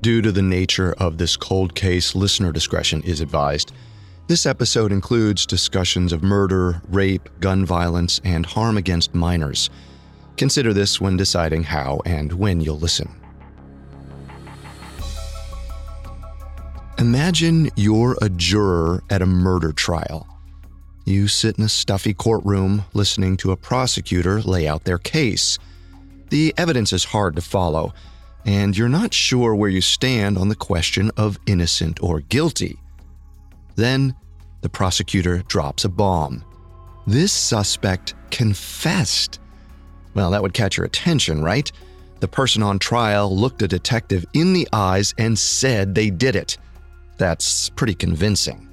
Due to the nature of this cold case, listener discretion is advised. This episode includes discussions of murder, rape, gun violence, and harm against minors. Consider this when deciding how and when you'll listen. Imagine you're a juror at a murder trial. You sit in a stuffy courtroom listening to a prosecutor lay out their case. The evidence is hard to follow, and you're not sure where you stand on the question of innocent or guilty. Then, the prosecutor drops a bomb. This suspect confessed. Well, that would catch your attention, right? The person on trial looked a detective in the eyes and said they did it. That's pretty convincing.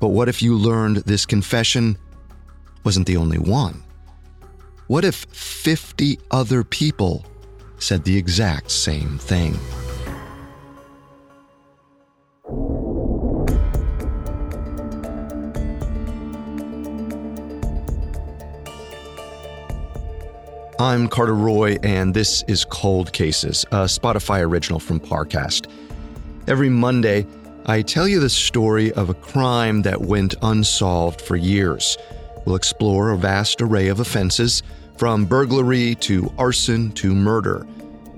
But what if you learned this confession wasn't the only one? What if 50 other people said the exact same thing? I'm Carter Roy, and this is Cold Cases, a Spotify original from Parcast. Every Monday, I tell you the story of a crime that went unsolved for years. We'll explore a vast array of offenses, from burglary to arson to murder.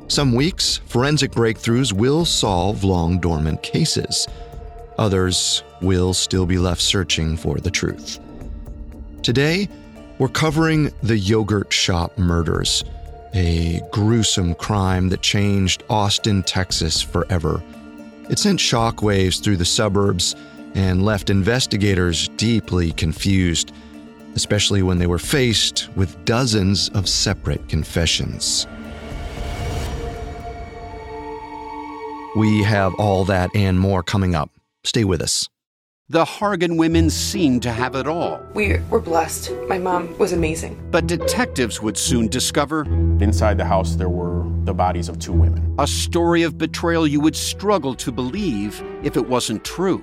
Some weeks, forensic breakthroughs will solve long dormant cases. Others will still be left searching for the truth. Today, we're covering the yogurt shop murders, a gruesome crime that changed Austin, Texas forever. It sent shockwaves through the suburbs and left investigators deeply confused, especially when they were faced with dozens of separate confessions. We have all that and more coming up. Stay with us. The Hargan women seemed to have it all. We were blessed. My mom was amazing. But detectives would soon discover Inside the house, there were the bodies of two women. a story of betrayal you would struggle to believe if it wasn't true.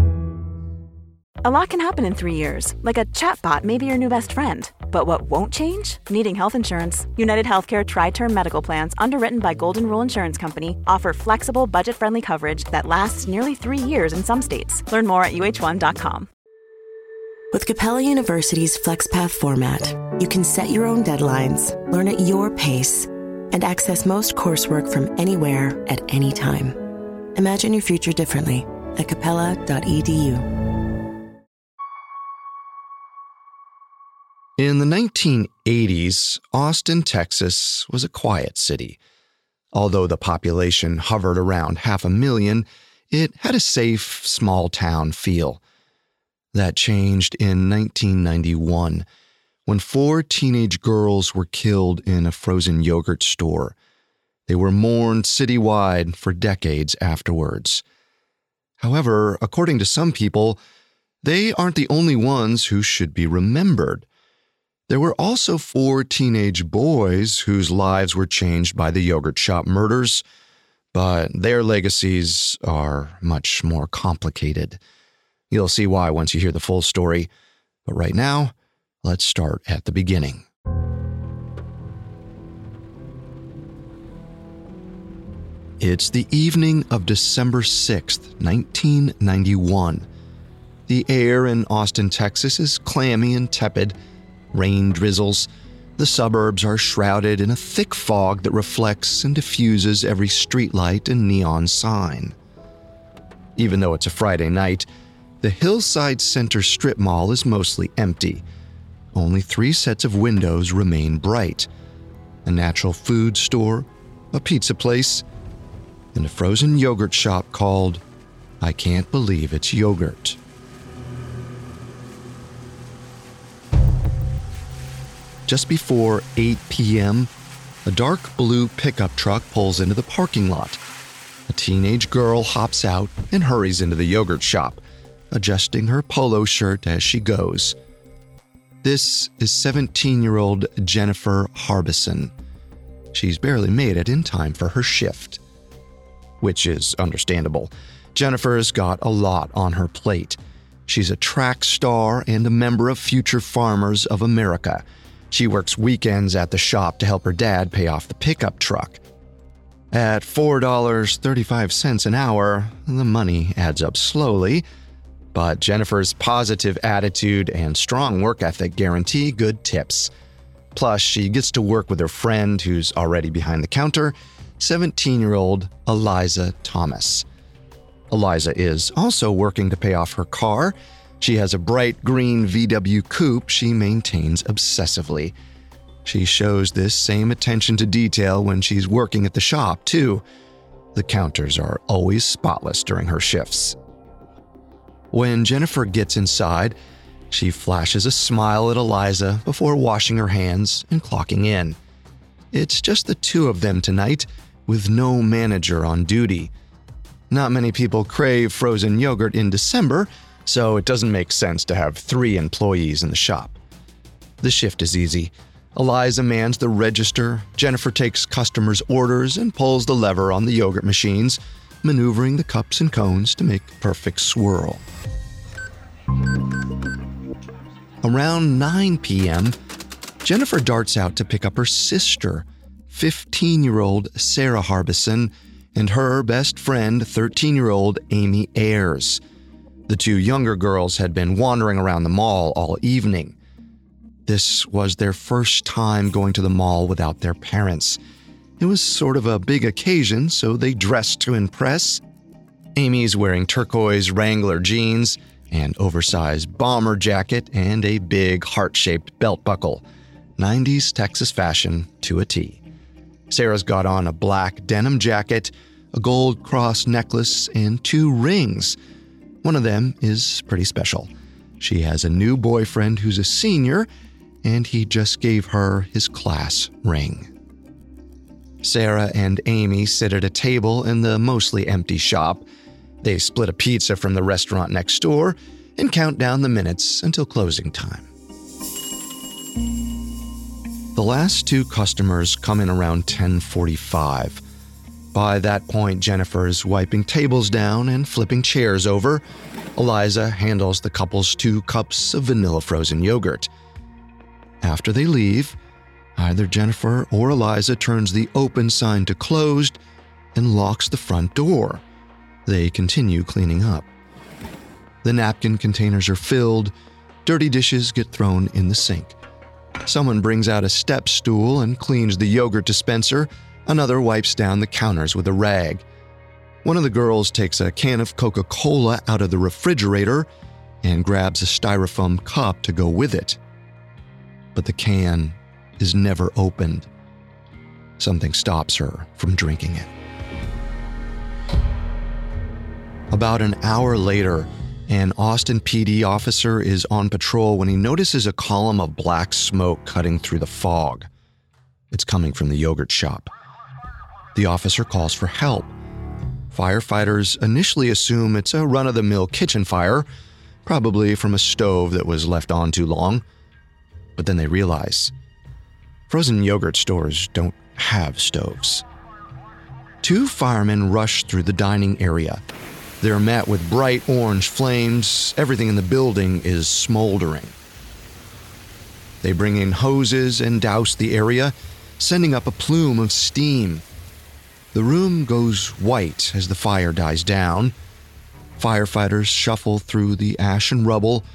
A lot can happen in three years, like a chatbot may be your new best friend. But what won't change? Needing health insurance. United Healthcare TriTerm Medical Plans, underwritten by Golden Rule Insurance Company, offer flexible, budget friendly coverage that lasts nearly three years in some states. Learn more at uh1.com. With Capella University's FlexPath format, you can set your own deadlines, learn at your pace, and access most coursework from anywhere at any time. Imagine your future differently at capella.edu. In the 1980s, Austin, Texas was a quiet city. Although the population hovered around half a million, it had a safe, small town feel. That changed in 1991 when four teenage girls were killed in a frozen yogurt store. They were mourned citywide for decades afterwards. However, according to some people, they aren't the only ones who should be remembered. There were also four teenage boys whose lives were changed by the yogurt shop murders, but their legacies are much more complicated. You'll see why once you hear the full story, but right now, let's start at the beginning. It's the evening of December 6th, 1991. The air in Austin, Texas is clammy and tepid. Rain drizzles. The suburbs are shrouded in a thick fog that reflects and diffuses every streetlight and neon sign. Even though it's a Friday night, the Hillside Center strip mall is mostly empty. Only three sets of windows remain bright a natural food store, a pizza place, and a frozen yogurt shop called I Can't Believe It's Yogurt. Just before 8 p.m., a dark blue pickup truck pulls into the parking lot. A teenage girl hops out and hurries into the yogurt shop, adjusting her polo shirt as she goes. This is 17 year old Jennifer Harbison. She's barely made it in time for her shift. which is understandable. Jennifer's got a lot on her plate. She's a track star and a member of Future Farmers of America. She works weekends at the shop to help her dad pay off the pickup truck. At $4.35 an hour, the money adds up slowly, but Jennifer's positive attitude and strong work ethic guarantee good tips. Plus, she gets to work with her friend who's already behind the counter, 17 year old Eliza Thomas. Eliza is also working to pay off her car. She has a bright green VW coupe she maintains obsessively. She shows this same attention to detail when she's working at the shop, too. The counters are always spotless during her shifts. When Jennifer gets inside, she flashes a smile at Eliza before washing her hands and clocking in. It's just the two of them tonight, with no manager on duty. Not many people crave frozen yogurt in December, so it doesn't make sense to have three employees in the shop. The shift is easy. Eliza mans the register, Jennifer takes customers' orders and pulls the lever on the yogurt machines, maneuvering the cups and cones to make perfect swirl. Around 9 p.m., Jennifer darts out to pick up her sister, 15 year old Sarah Harbison, and her best friend, 13 year old Amy Ayers. The two younger girls had been wandering around the mall all evening. This was their first time going to the mall without their parents. It was sort of a big occasion, so they dressed to impress. Amy's wearing turquoise Wrangler jeans, an oversized bomber jacket, and a big heart shaped belt buckle. 90s Texas fashion to a T. Sarah's got on a black denim jacket, a gold cross necklace, and two rings. One of them is pretty special. She has a new boyfriend who's a senior, and he just gave her his class ring. Sarah and Amy sit at a table in the mostly empty shop. They split a pizza from the restaurant next door and count down the minutes until closing time. The last two customers come in around 1045. By that point, Jennifer is wiping tables down and flipping chairs over. Eliza handles the couple's two cups of vanilla frozen yogurt. After they leave, either Jennifer or Eliza turns the open sign to closed and locks the front door. They continue cleaning up. The napkin containers are filled, dirty dishes get thrown in the sink. Someone brings out a step stool and cleans the yogurt dispenser Another wipes down the counters with a rag. One of the girls takes a can of Coca Cola out of the refrigerator and grabs a styrofoam cup to go with it. But the can is never opened. Something stops her from drinking it. About an hour later, an Austin PD officer is on patrol when he notices a column of black smoke cutting through the fog. It's coming from the yogurt shop. The officer calls for help. Firefighters initially assume it's a run of the mill kitchen fire, probably from a stove that was left on too long. But then they realize frozen yogurt stores don't have stoves. Two firemen rush through the dining area. They're met with bright orange flames. Everything in the building is smoldering. They bring in hoses and douse the area, sending up a plume of steam. The room goes white as the fire dies down. Firefighters shuffle through the ash and rubble,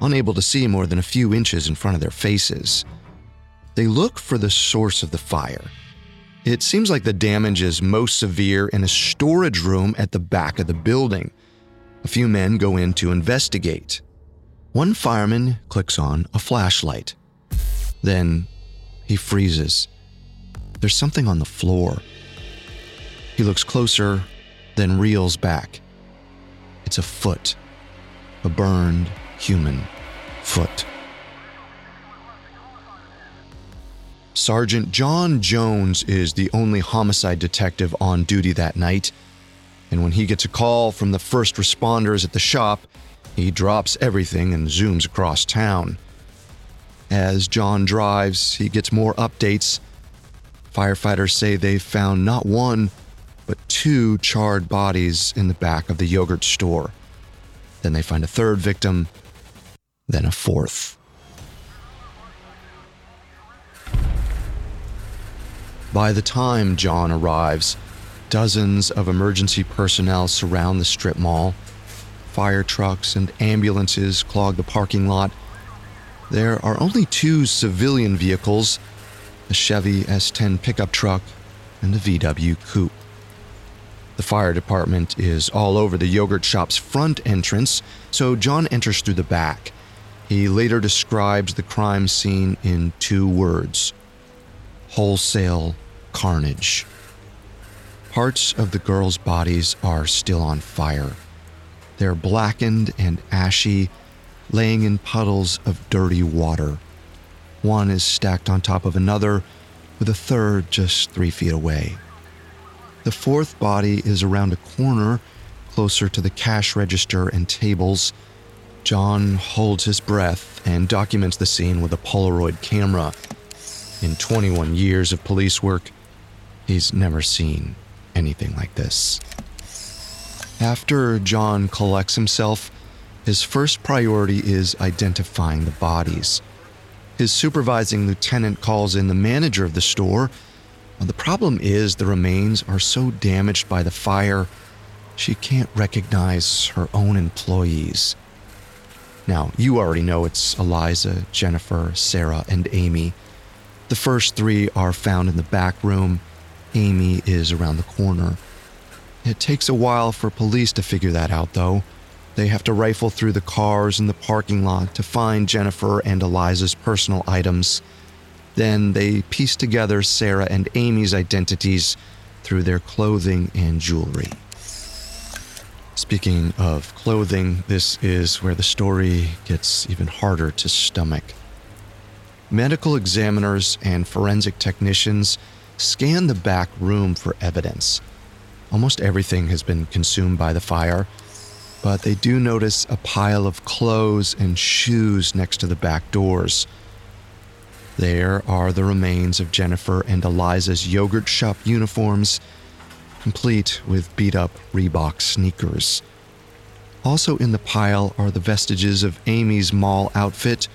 unable to see more than a few inches in front of their faces. They look for the source of the fire. It seems like the damage is most severe in a storage room at the back of the building. A few men go in to investigate. One fireman clicks on a flashlight. Then he freezes. There's something on the floor. He looks closer, then reels back. It's a foot, a burned human foot. Sergeant John Jones is the only homicide detective on duty that night, and when he gets a call from the first responders at the shop, he drops everything and zooms across town. As John drives, he gets more updates. Firefighters say they've found not one, but two charred bodies in the back of the yogurt store. Then they find a third victim, then a fourth. By the time John arrives, dozens of emergency personnel surround the strip mall. Fire trucks and ambulances clog the parking lot. There are only two civilian vehicles a Chevy S10 pickup truck and a VW coupe. The fire department is all over the yogurt shop's front entrance, so John enters through the back. He later describes the crime scene in two words wholesale carnage. Parts of the girls' bodies are still on fire. They're blackened and ashy, laying in puddles of dirty water. One is stacked on top of another, with a third just three feet away. The fourth body is around a corner, closer to the cash register and tables. John holds his breath and documents the scene with a Polaroid camera. In 21 years of police work, he's never seen anything like this. After John collects himself, his first priority is identifying the bodies. His supervising lieutenant calls in the manager of the store well, the problem is the remains are so damaged by the fire, she can't recognize her own employees. Now, you already know it's Eliza, Jennifer, Sarah, and Amy. The first three are found in the back room. Amy is around the corner. It takes a while for police to figure that out, though. They have to rifle through the cars in the parking lot to find Jennifer and Eliza's personal items. Then they piece together Sarah and Amy's identities through their clothing and jewelry. Speaking of clothing, this is where the story gets even harder to stomach. Medical examiners and forensic technicians scan the back room for evidence. Almost everything has been consumed by the fire, but they do notice a pile of clothes and shoes next to the back doors. There are the remains of Jennifer and Eliza's yogurt shop uniforms, complete with beat up Reebok sneakers. Also in the pile are the vestiges of Amy's mall outfit.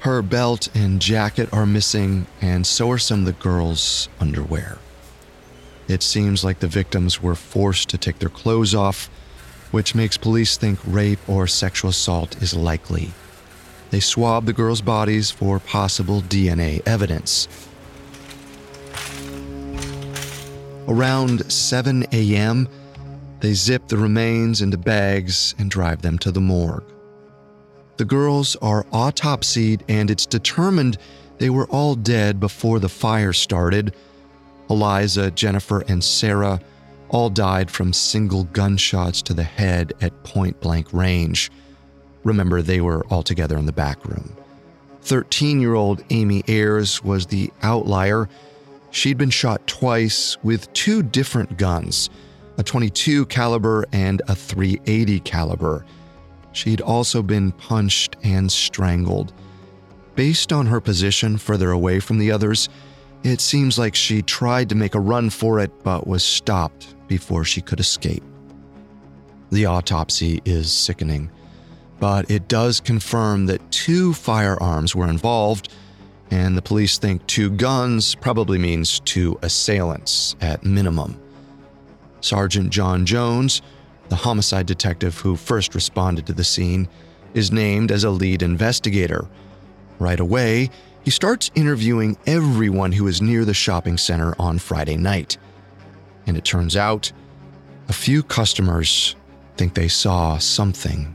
Her belt and jacket are missing, and so are some of the girls' underwear. It seems like the victims were forced to take their clothes off, which makes police think rape or sexual assault is likely. They swab the girls' bodies for possible DNA evidence. Around 7 a.m., they zip the remains into bags and drive them to the morgue. The girls are autopsied, and it's determined they were all dead before the fire started. Eliza, Jennifer, and Sarah all died from single gunshots to the head at point blank range. Remember, they were all together in the back room. 13 year old Amy Ayers was the outlier. She'd been shot twice with two different guns a 22 caliber and a 380 caliber. She'd also been punched and strangled. Based on her position further away from the others, it seems like she tried to make a run for it but was stopped before she could escape. The autopsy is sickening but it does confirm that two firearms were involved, and the police think two guns probably means two assailants at minimum. Sergeant John Jones, the homicide detective who first responded to the scene, is named as a lead investigator. Right away, he starts interviewing everyone who was near the shopping center on Friday night. And it turns out, a few customers think they saw something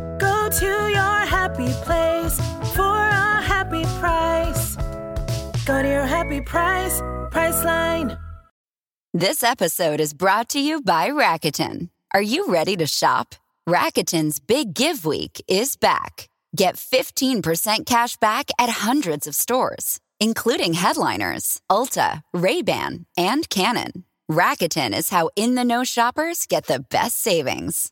to your happy place for a happy price. Go to your happy price, Priceline. This episode is brought to you by Rakuten. Are you ready to shop? Rakuten's Big Give Week is back. Get 15% cash back at hundreds of stores, including headliners, Ulta, Ray-Ban, and Canon. Rakuten is how in-the-know shoppers get the best savings.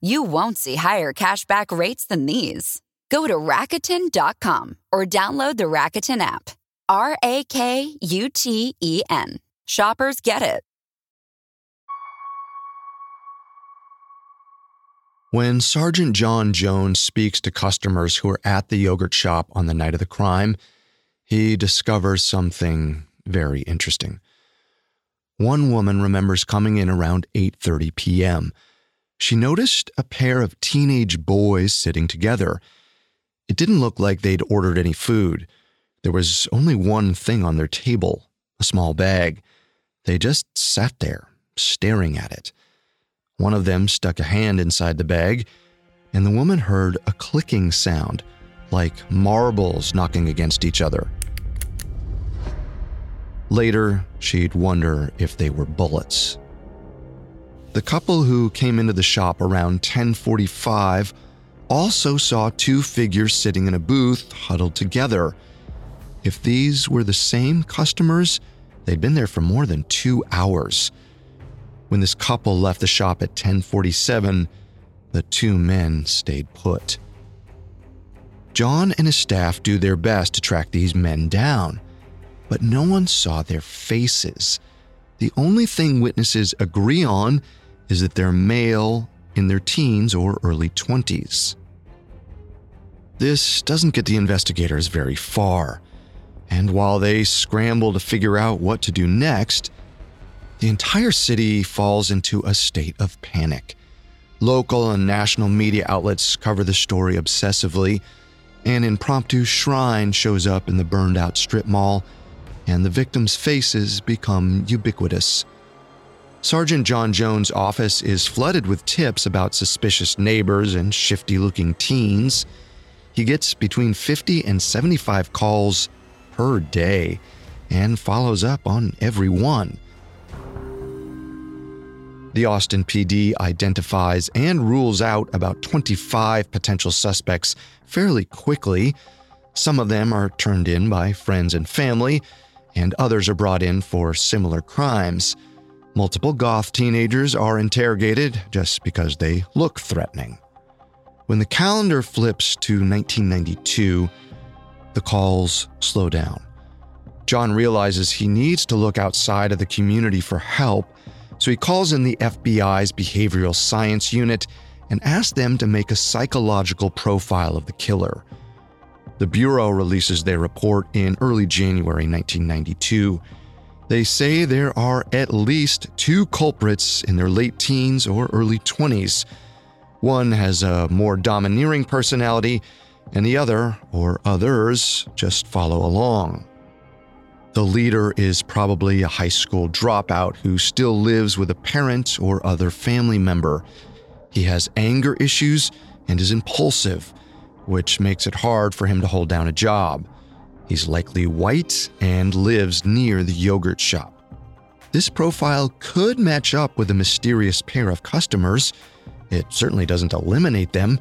You won't see higher cashback rates than these. Go to Rakuten.com or download the Rakuten app. R A K U T E N. Shoppers get it. When Sergeant John Jones speaks to customers who are at the yogurt shop on the night of the crime, he discovers something very interesting. One woman remembers coming in around 8:30 p.m. She noticed a pair of teenage boys sitting together. It didn't look like they'd ordered any food. There was only one thing on their table, a small bag. They just sat there, staring at it. One of them stuck a hand inside the bag, and the woman heard a clicking sound, like marbles knocking against each other. Later, she'd wonder if they were bullets. The couple who came into the shop around 1045 also saw two figures sitting in a booth huddled together. If these were the same customers, they'd been there for more than 2 hours. When this couple left the shop at 1047, the two men stayed put. John and his staff do their best to track these men down, but no one saw their faces. The only thing witnesses agree on is that they're male in their teens or early 20s. This doesn't get the investigators very far, and while they scramble to figure out what to do next, the entire city falls into a state of panic. Local and national media outlets cover the story obsessively. An impromptu shrine shows up in the burned out strip mall, and the victims' faces become ubiquitous. Sergeant John Jones' office is flooded with tips about suspicious neighbors and shifty looking teens. He gets between 50 and 75 calls per day and follows up on every one. The Austin PD identifies and rules out about 25 potential suspects fairly quickly. Some of them are turned in by friends and family, and others are brought in for similar crimes. Multiple goth teenagers are interrogated just because they look threatening. When the calendar flips to 1992, the calls slow down. John realizes he needs to look outside of the community for help so he calls in the FBI's behavioral science unit and asks them to make a psychological profile of the killer. The Bureau releases their report in early January 1992. They say there are at least two culprits in their late teens or early 20s. One has a more domineering personality, and the other, or others, just follow along. The leader is probably a high school dropout who still lives with a parent or other family member. He has anger issues and is impulsive, which makes it hard for him to hold down a job. He's likely white and lives near the yogurt shop. This profile could match up with a mysterious pair of customers. It certainly doesn't eliminate them,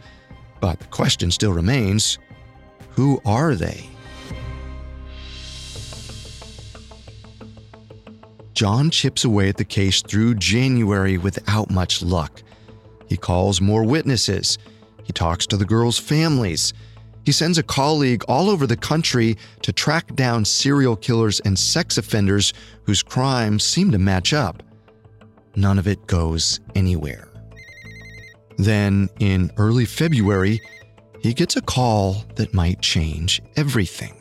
but the question still remains who are they? John chips away at the case through January without much luck. He calls more witnesses. He talks to the girls' families. He sends a colleague all over the country to track down serial killers and sex offenders whose crimes seem to match up. None of it goes anywhere. Then, in early February, he gets a call that might change everything.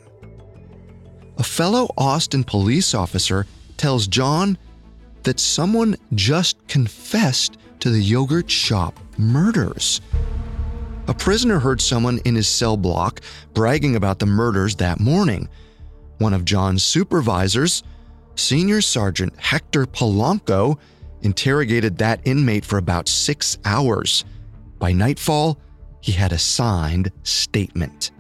A fellow Austin police officer tells John that someone just confessed to the yogurt shop murders. A prisoner heard someone in his cell block bragging about the murders that morning. One of John's supervisors, Senior Sergeant Hector Polanco, interrogated that inmate for about six hours. By nightfall, he had a signed statement.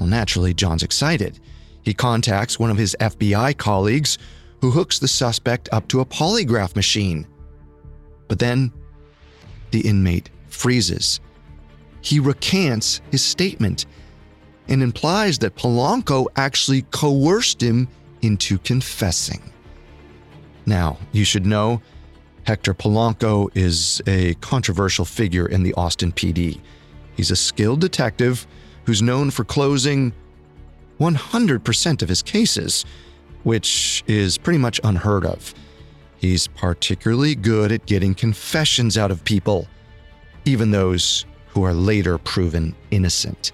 Well, naturally, John's excited. He contacts one of his FBI colleagues, who hooks the suspect up to a polygraph machine. But then, the inmate freezes. He recants his statement and implies that Polanco actually coerced him into confessing. Now, you should know Hector Polanco is a controversial figure in the Austin PD. He's a skilled detective who's known for closing 100% of his cases, which is pretty much unheard of. He's particularly good at getting confessions out of people, even those who are later proven innocent.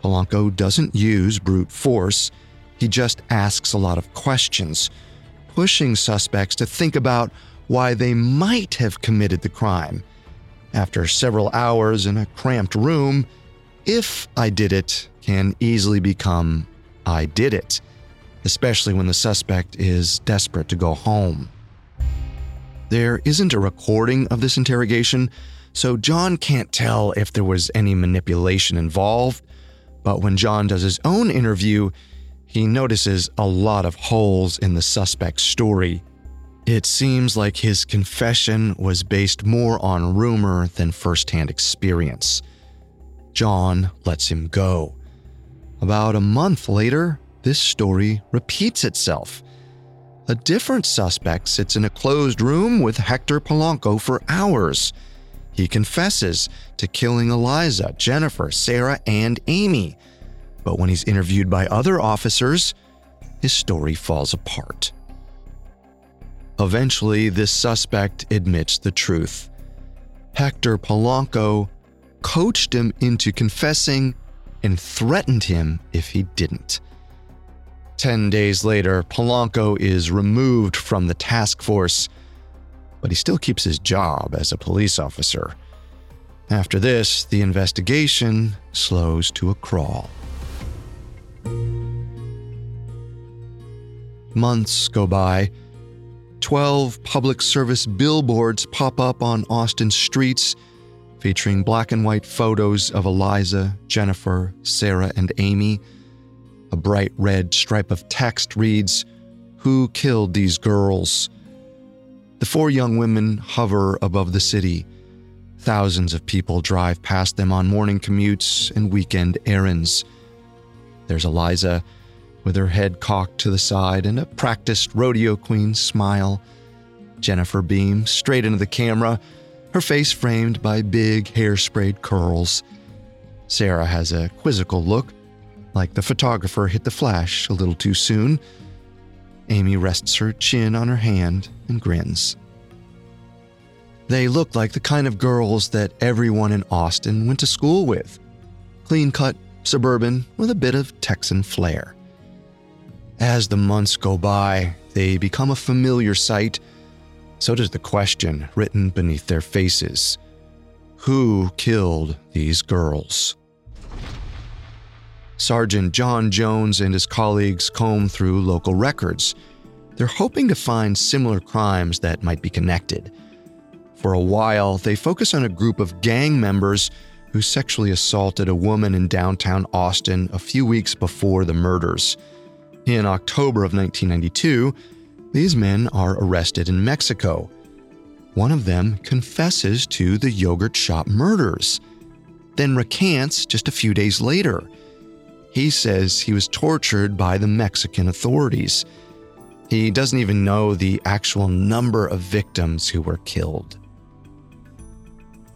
Polanco doesn't use brute force, he just asks a lot of questions, pushing suspects to think about why they might have committed the crime. After several hours in a cramped room, if I did it can easily become I did it, especially when the suspect is desperate to go home. There isn't a recording of this interrogation, so John can't tell if there was any manipulation involved. But when John does his own interview, he notices a lot of holes in the suspect's story. It seems like his confession was based more on rumor than firsthand experience. John lets him go. About a month later, this story repeats itself. A different suspect sits in a closed room with Hector Polanco for hours. He confesses to killing Eliza, Jennifer, Sarah, and Amy. But when he's interviewed by other officers, his story falls apart. Eventually, this suspect admits the truth. Hector Polanco coached him into confessing and threatened him if he didn't. Ten days later, Polanco is removed from the task force, but he still keeps his job as a police officer. After this, the investigation slows to a crawl. Months go by. Twelve public service billboards pop up on Austin streets featuring black and white photos of Eliza, Jennifer, Sarah, and Amy. A bright red stripe of text reads, Who killed these girls? The four young women hover above the city. Thousands of people drive past them on morning commutes and weekend errands. There's Eliza, with her head cocked to the side and a practiced rodeo queen smile. Jennifer beams straight into the camera, her face framed by big hairsprayed curls. Sarah has a quizzical look, like the photographer hit the flash a little too soon. Amy rests her chin on her hand and grins. They look like the kind of girls that everyone in Austin went to school with clean cut, suburban, with a bit of Texan flair. As the months go by, they become a familiar sight. So does the question written beneath their faces Who killed these girls? Sergeant John Jones and his colleagues comb through local records. They're hoping to find similar crimes that might be connected. For a while, they focus on a group of gang members who sexually assaulted a woman in downtown Austin a few weeks before the murders. In October of 1992, these men are arrested in Mexico. One of them confesses to the yogurt shop murders, then recants just a few days later. He says he was tortured by the Mexican authorities. He doesn't even know the actual number of victims who were killed.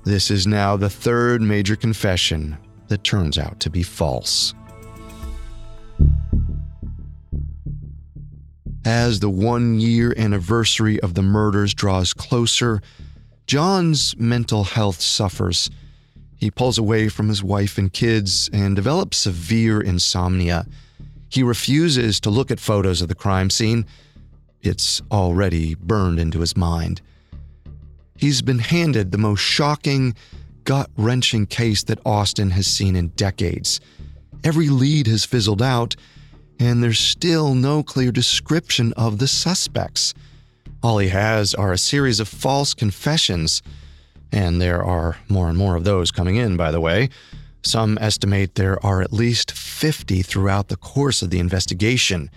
This is now the third major confession that turns out to be false. As the one year anniversary of the murders draws closer, John's mental health suffers. He pulls away from his wife and kids and develops severe insomnia. He refuses to look at photos of the crime scene. it's already burned into his mind. He's been handed the most shocking, gut wrenching case that Austin has seen in decades. Every lead has fizzled out, and there's still no clear description of the suspects. All he has are a series of false confessions, and there are more and more of those coming in, by the way. Some estimate there are at least 50 throughout the course of the investigation.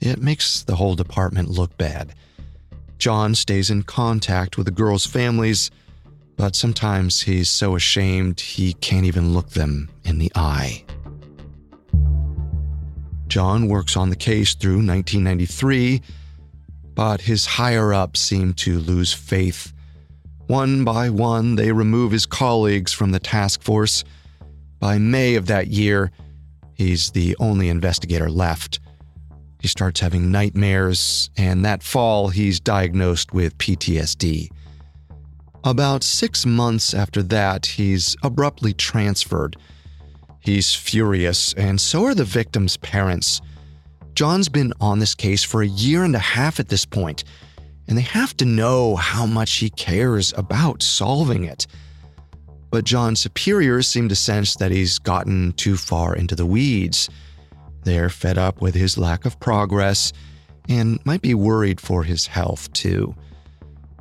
It makes the whole department look bad. John stays in contact with the girls' families, but sometimes he's so ashamed he can't even look them in the eye. John works on the case through 1993, but his higher ups seem to lose faith. One by one, they remove his colleagues from the task force. By May of that year, he's the only investigator left. He starts having nightmares, and that fall, he's diagnosed with PTSD. About six months after that, he's abruptly transferred. He's furious, and so are the victims' parents. John's been on this case for a year and a half at this point, and they have to know how much he cares about solving it. But John's superiors seem to sense that he's gotten too far into the weeds. They're fed up with his lack of progress and might be worried for his health, too.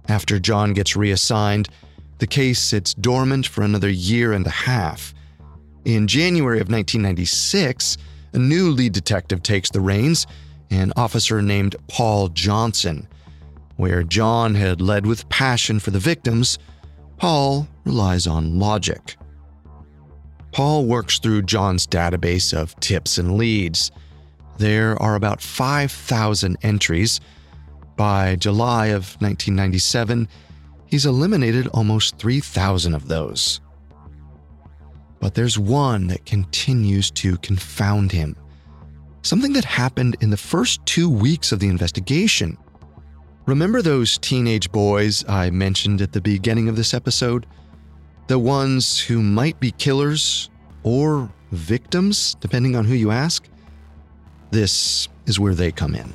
After John gets reassigned, the case sits dormant for another year and a half. In January of 1996, a new lead detective takes the reins, an officer named Paul Johnson. Where John had led with passion for the victims, Paul relies on logic. Paul works through John's database of tips and leads. There are about 5,000 entries. By July of 1997, he's eliminated almost 3,000 of those. But there's one that continues to confound him. Something that happened in the first two weeks of the investigation. Remember those teenage boys I mentioned at the beginning of this episode? the ones who might be killers or victims, depending on who you ask, this is where they come in.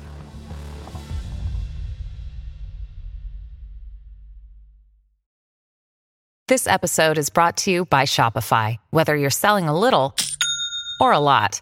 This episode is brought to you by Shopify. Whether you're selling a little or a lot,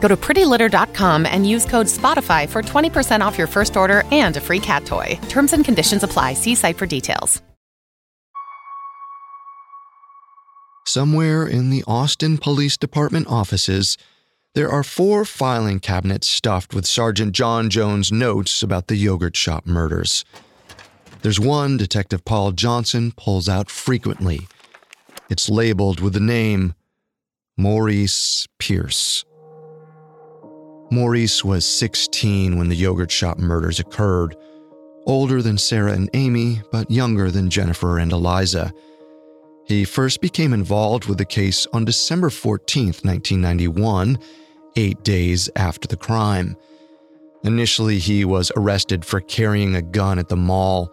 Go to prettylitter.com and use code SPOTIFY for 20% off your first order and a free cat toy. Terms and conditions apply. See site for details. Somewhere in the Austin Police Department offices, there are four filing cabinets stuffed with Sergeant John Jones' notes about the yogurt shop murders. There's one Detective Paul Johnson pulls out frequently. It's labeled with the name Maurice Pierce. Maurice was 16 when the yogurt shop murders occurred, older than Sarah and Amy, but younger than Jennifer and Eliza. He first became involved with the case on December 14, 1991, eight days after the crime. Initially, he was arrested for carrying a gun at the mall.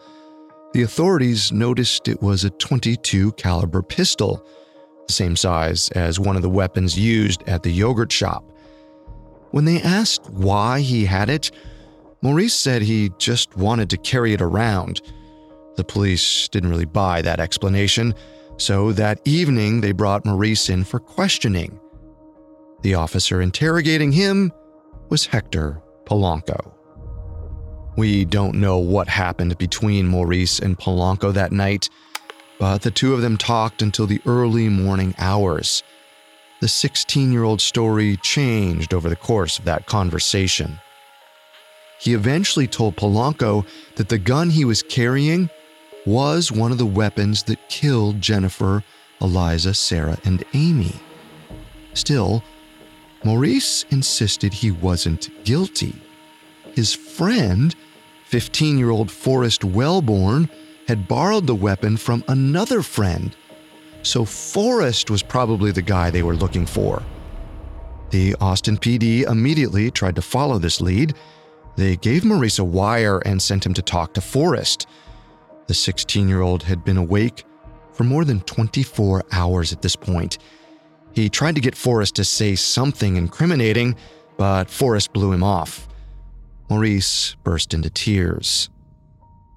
The authorities noticed it was a 22 caliber pistol, the same size as one of the weapons used at the yogurt shop. When they asked why he had it, Maurice said he just wanted to carry it around. The police didn't really buy that explanation so that evening, they brought Maurice in for questioning. The officer interrogating him was Hector Polanco. We don't know what happened between Maurice and Polanco that night, but the two of them talked until the early morning hours. The 16 year old story changed over the course of that conversation. he eventually told Polanco that the gun he was carrying was one of the weapons that killed Jennifer, Eliza, Sarah, and Amy. Still, Maurice insisted he wasn't guilty. His friend, 15 year old Forrest Welborn, had borrowed the weapon from another friend. So Forrest was probably the guy they were looking for. The Austin PD immediately tried to follow this lead. They gave Maurice a wire and sent him to talk to Forrest. The 16 year old had been awake for more than 24 hours at this point. He tried to get Forrest to say something incriminating, but Forrest blew him off. Maurice burst into tears.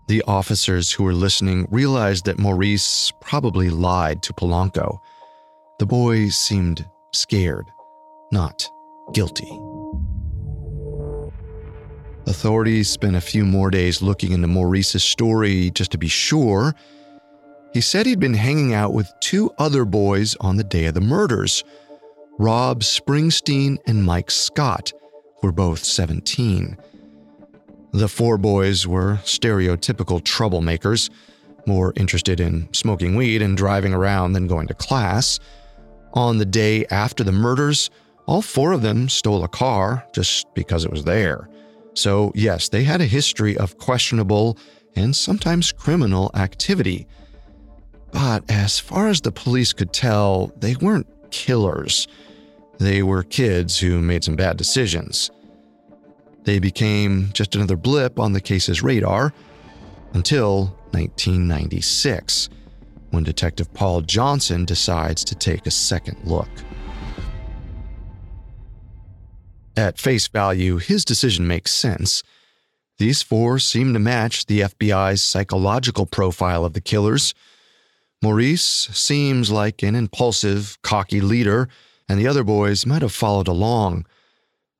The officers who were listening realized that Maurice probably lied to Polanco. The boy seemed scared, not guilty. Authorities spent a few more days looking into Maurice's story just to be sure. He said he'd been hanging out with two other boys on the day of the murders Rob Springsteen and Mike Scott, were both 17. The four boys were stereotypical troublemakers, more interested in smoking weed and driving around than going to class. On the day after the murders, all four of them stole a car just because it was there. So, yes, they had a history of questionable and sometimes criminal activity. But as far as the police could tell, they weren't killers. They were kids who made some bad decisions. They became just another blip on the case's radar until 1996, when Detective Paul Johnson decides to take a second look. At face value, his decision makes sense. These four seem to match the FBI's psychological profile of the killers. Maurice seems like an impulsive, cocky leader, and the other boys might have followed along.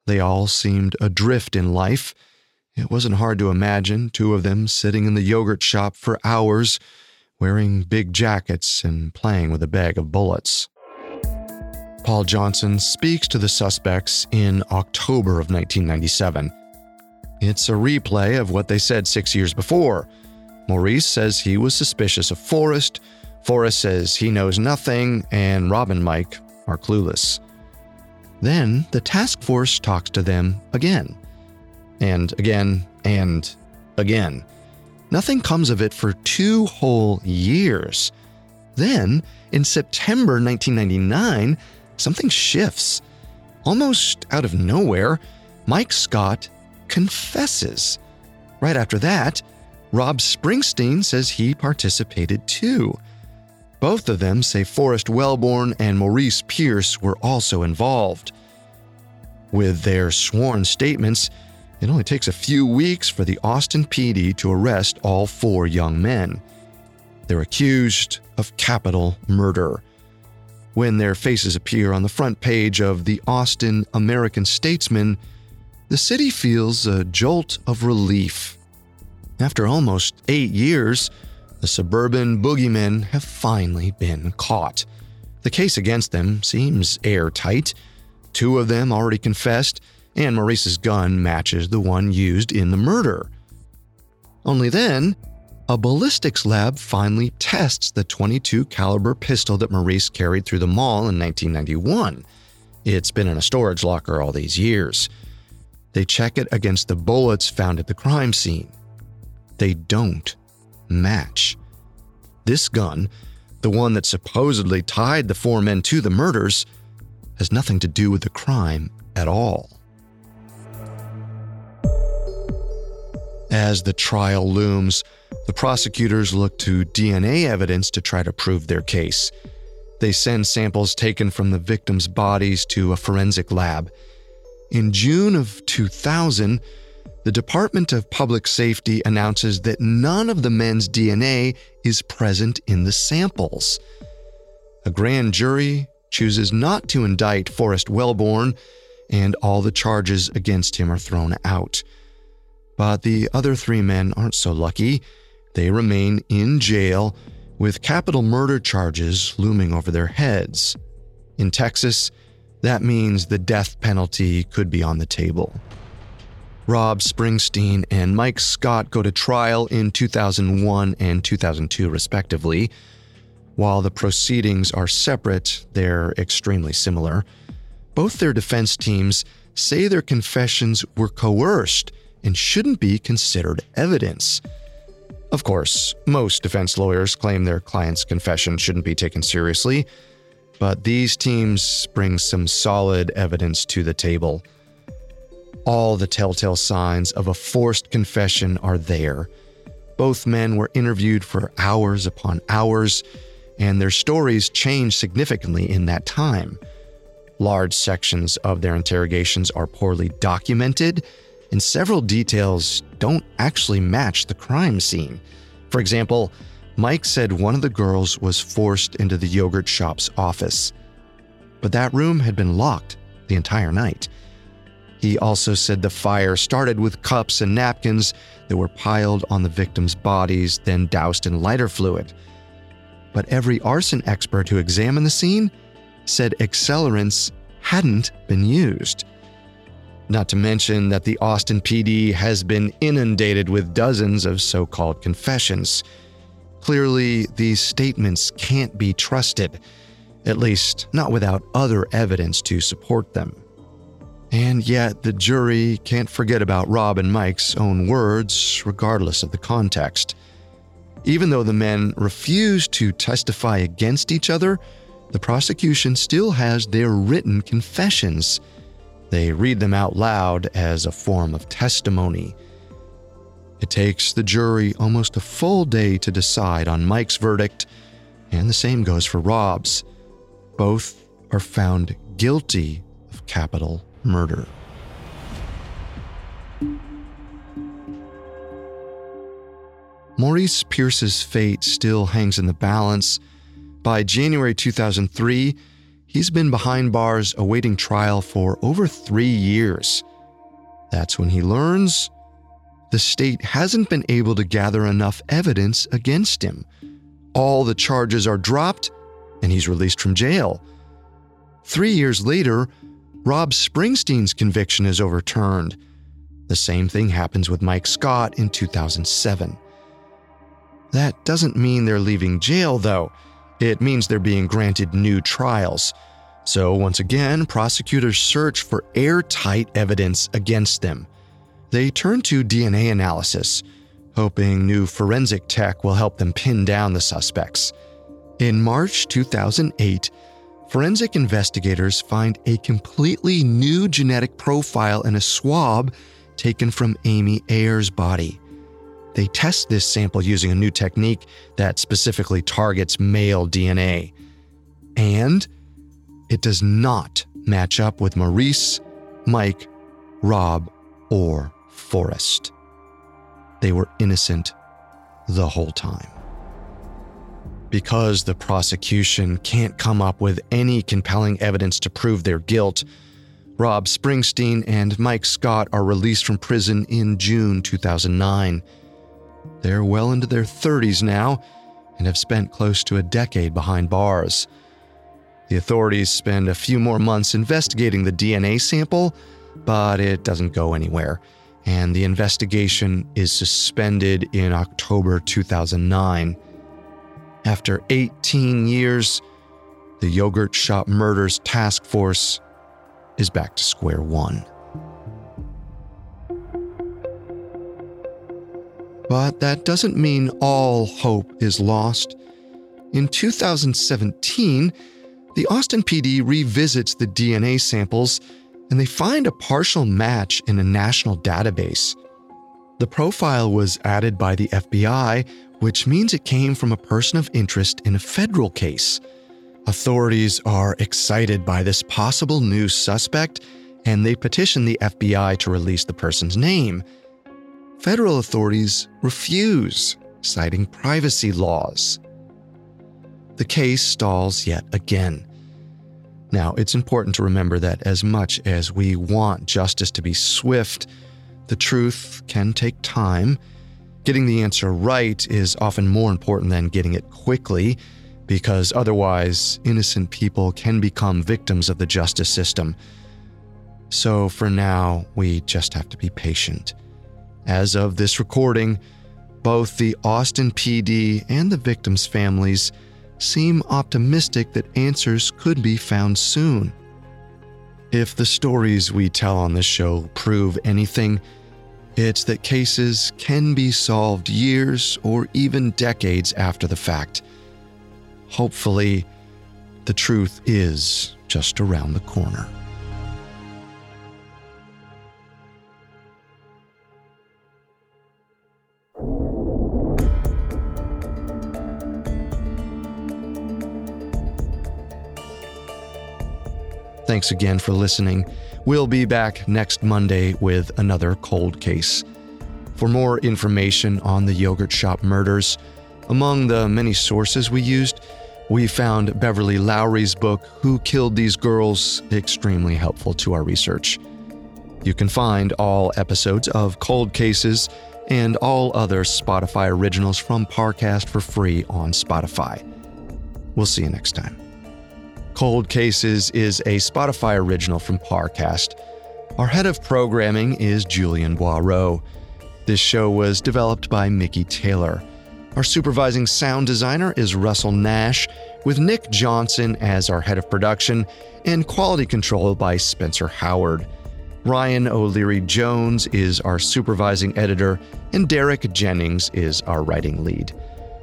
They all seemed adrift in life. It wasn't hard to imagine two of them sitting in the yogurt shop for hours, wearing big jackets and playing with a bag of bullets. Paul Johnson speaks to the suspects in October of 1997. It's a replay of what they said six years before. Maurice says he was suspicious of Forrest, Forrest says he knows nothing, and Rob and Mike are clueless. Then the task force talks to them again, and again, and again. Nothing comes of it for two whole years. Then, in September 1999, something shifts. Almost out of nowhere, Mike Scott confesses. Right after that, Rob Springsteen says he participated too. Both of them say Forrest Welborn and Maurice Pierce were also involved. With their sworn statements, it only takes a few weeks for the Austin PD to arrest all four young men. They're accused of capital murder. When their faces appear on the front page of the Austin American Statesman, the city feels a jolt of relief. After almost eight years, the suburban boogeymen have finally been caught. The case against them seems airtight. Two of them already confessed, and Maurice's gun matches the one used in the murder. Only then, a ballistics lab finally tests the 22 caliber pistol that Maurice carried through the mall in 1991. It's been in a storage locker all these years. They check it against the bullets found at the crime scene. They don't match. This gun, the one that supposedly tied the four men to the murders, has nothing to do with the crime at all. As the trial looms, the prosecutors look to DNA evidence to try to prove their case. They send samples taken from the victims' bodies to a forensic lab. In June of 2000, the Department of Public Safety announces that none of the men's DNA is present in the samples. A grand jury chooses not to indict Forrest Welborn, and all the charges against him are thrown out. But the other three men aren't so lucky. They remain in jail with capital murder charges looming over their heads. In Texas, that means the death penalty could be on the table. Rob Springsteen and Mike Scott go to trial in 2001 and 2002, respectively. While the proceedings are separate, they're extremely similar. Both their defense teams say their confessions were coerced and shouldn't be considered evidence. Of course, most defense lawyers claim their client's confession shouldn't be taken seriously, but these teams bring some solid evidence to the table. All the telltale signs of a forced confession are there. Both men were interviewed for hours upon hours, and their stories changed significantly in that time. Large sections of their interrogations are poorly documented, and several details don't actually match the crime scene. For example, Mike said one of the girls was forced into the yogurt shop's office, but that room had been locked the entire night. He also said the fire started with cups and napkins that were piled on the victims' bodies, then doused in lighter fluid. But every arson expert who examined the scene said accelerants hadn't been used. Not to mention that the Austin PD has been inundated with dozens of so called confessions. Clearly, these statements can't be trusted, at least not without other evidence to support them. And yet, the jury can't forget about Rob and Mike's own words, regardless of the context. Even though the men refuse to testify against each other, the prosecution still has their written confessions. They read them out loud as a form of testimony. It takes the jury almost a full day to decide on Mike's verdict, and the same goes for Rob's. Both are found guilty of capital murder. Maurice Pierce's fate still hangs in the balance. By January 2003, he's been behind bars awaiting trial for over three years. That's when he learns the state hasn't been able to gather enough evidence against him. All the charges are dropped, and he's released from jail. Three years later, Rob Springsteen's conviction is overturned. The same thing happens with Mike Scott in 2007. That doesn't mean they're leaving jail, though. It means they're being granted new trials. So, once again, prosecutors search for airtight evidence against them. They turn to DNA analysis, hoping new forensic tech will help them pin down the suspects. In March 2008, forensic investigators find a completely new genetic profile in a swab taken from Amy Ayers' body. They test this sample using a new technique that specifically targets male DNA. And it does not match up with Maurice, Mike, Rob, or Forrest. They were innocent the whole time. Because the prosecution can't come up with any compelling evidence to prove their guilt, Rob Springsteen and Mike Scott are released from prison in June 2009. They're well into their 30s now and have spent close to a decade behind bars. The authorities spend a few more months investigating the DNA sample, but it doesn't go anywhere, and the investigation is suspended in October 2009. After 18 years, the Yogurt Shop Murders Task Force is back to square one. But that doesn't mean all hope is lost. In 2017, the Austin PD revisits the DNA samples and they find a partial match in a national database. The profile was added by the FBI, which means it came from a person of interest in a federal case. Authorities are excited by this possible new suspect and they petition the FBI to release the person's name. Federal authorities refuse, citing privacy laws. The case stalls yet again. Now, it's important to remember that as much as we want justice to be swift, the truth can take time. Getting the answer right is often more important than getting it quickly, because otherwise, innocent people can become victims of the justice system. So for now, we just have to be patient. As of this recording, both the Austin PD and the victims' families seem optimistic that answers could be found soon. If the stories we tell on this show prove anything, it's that cases can be solved years or even decades after the fact. Hopefully, the truth is just around the corner. Thanks again for listening. We'll be back next Monday with another cold case. For more information on the yogurt shop murders, among the many sources we used, we found Beverly Lowry's book, Who Killed These Girls, extremely helpful to our research. You can find all episodes of Cold Cases and all other Spotify originals from Parcast for free on Spotify. We'll see you next time. Cold Cases is a Spotify original from Parcast. Our head of programming is Julian Boireau. This show was developed by Mickey Taylor. Our supervising sound designer is Russell Nash, with Nick Johnson as our head of production and quality control by Spencer Howard. Ryan O'Leary Jones is our supervising editor, and Derek Jennings is our writing lead.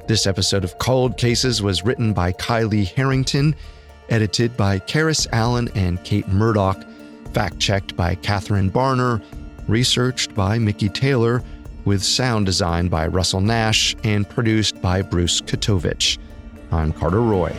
This episode of Cold Cases was written by Kylie Harrington edited by Karis Allen and Kate Murdoch, fact checked by Catherine Barner, researched by Mickey Taylor, with sound design by Russell Nash, and produced by Bruce Katovich. I'm Carter Roy.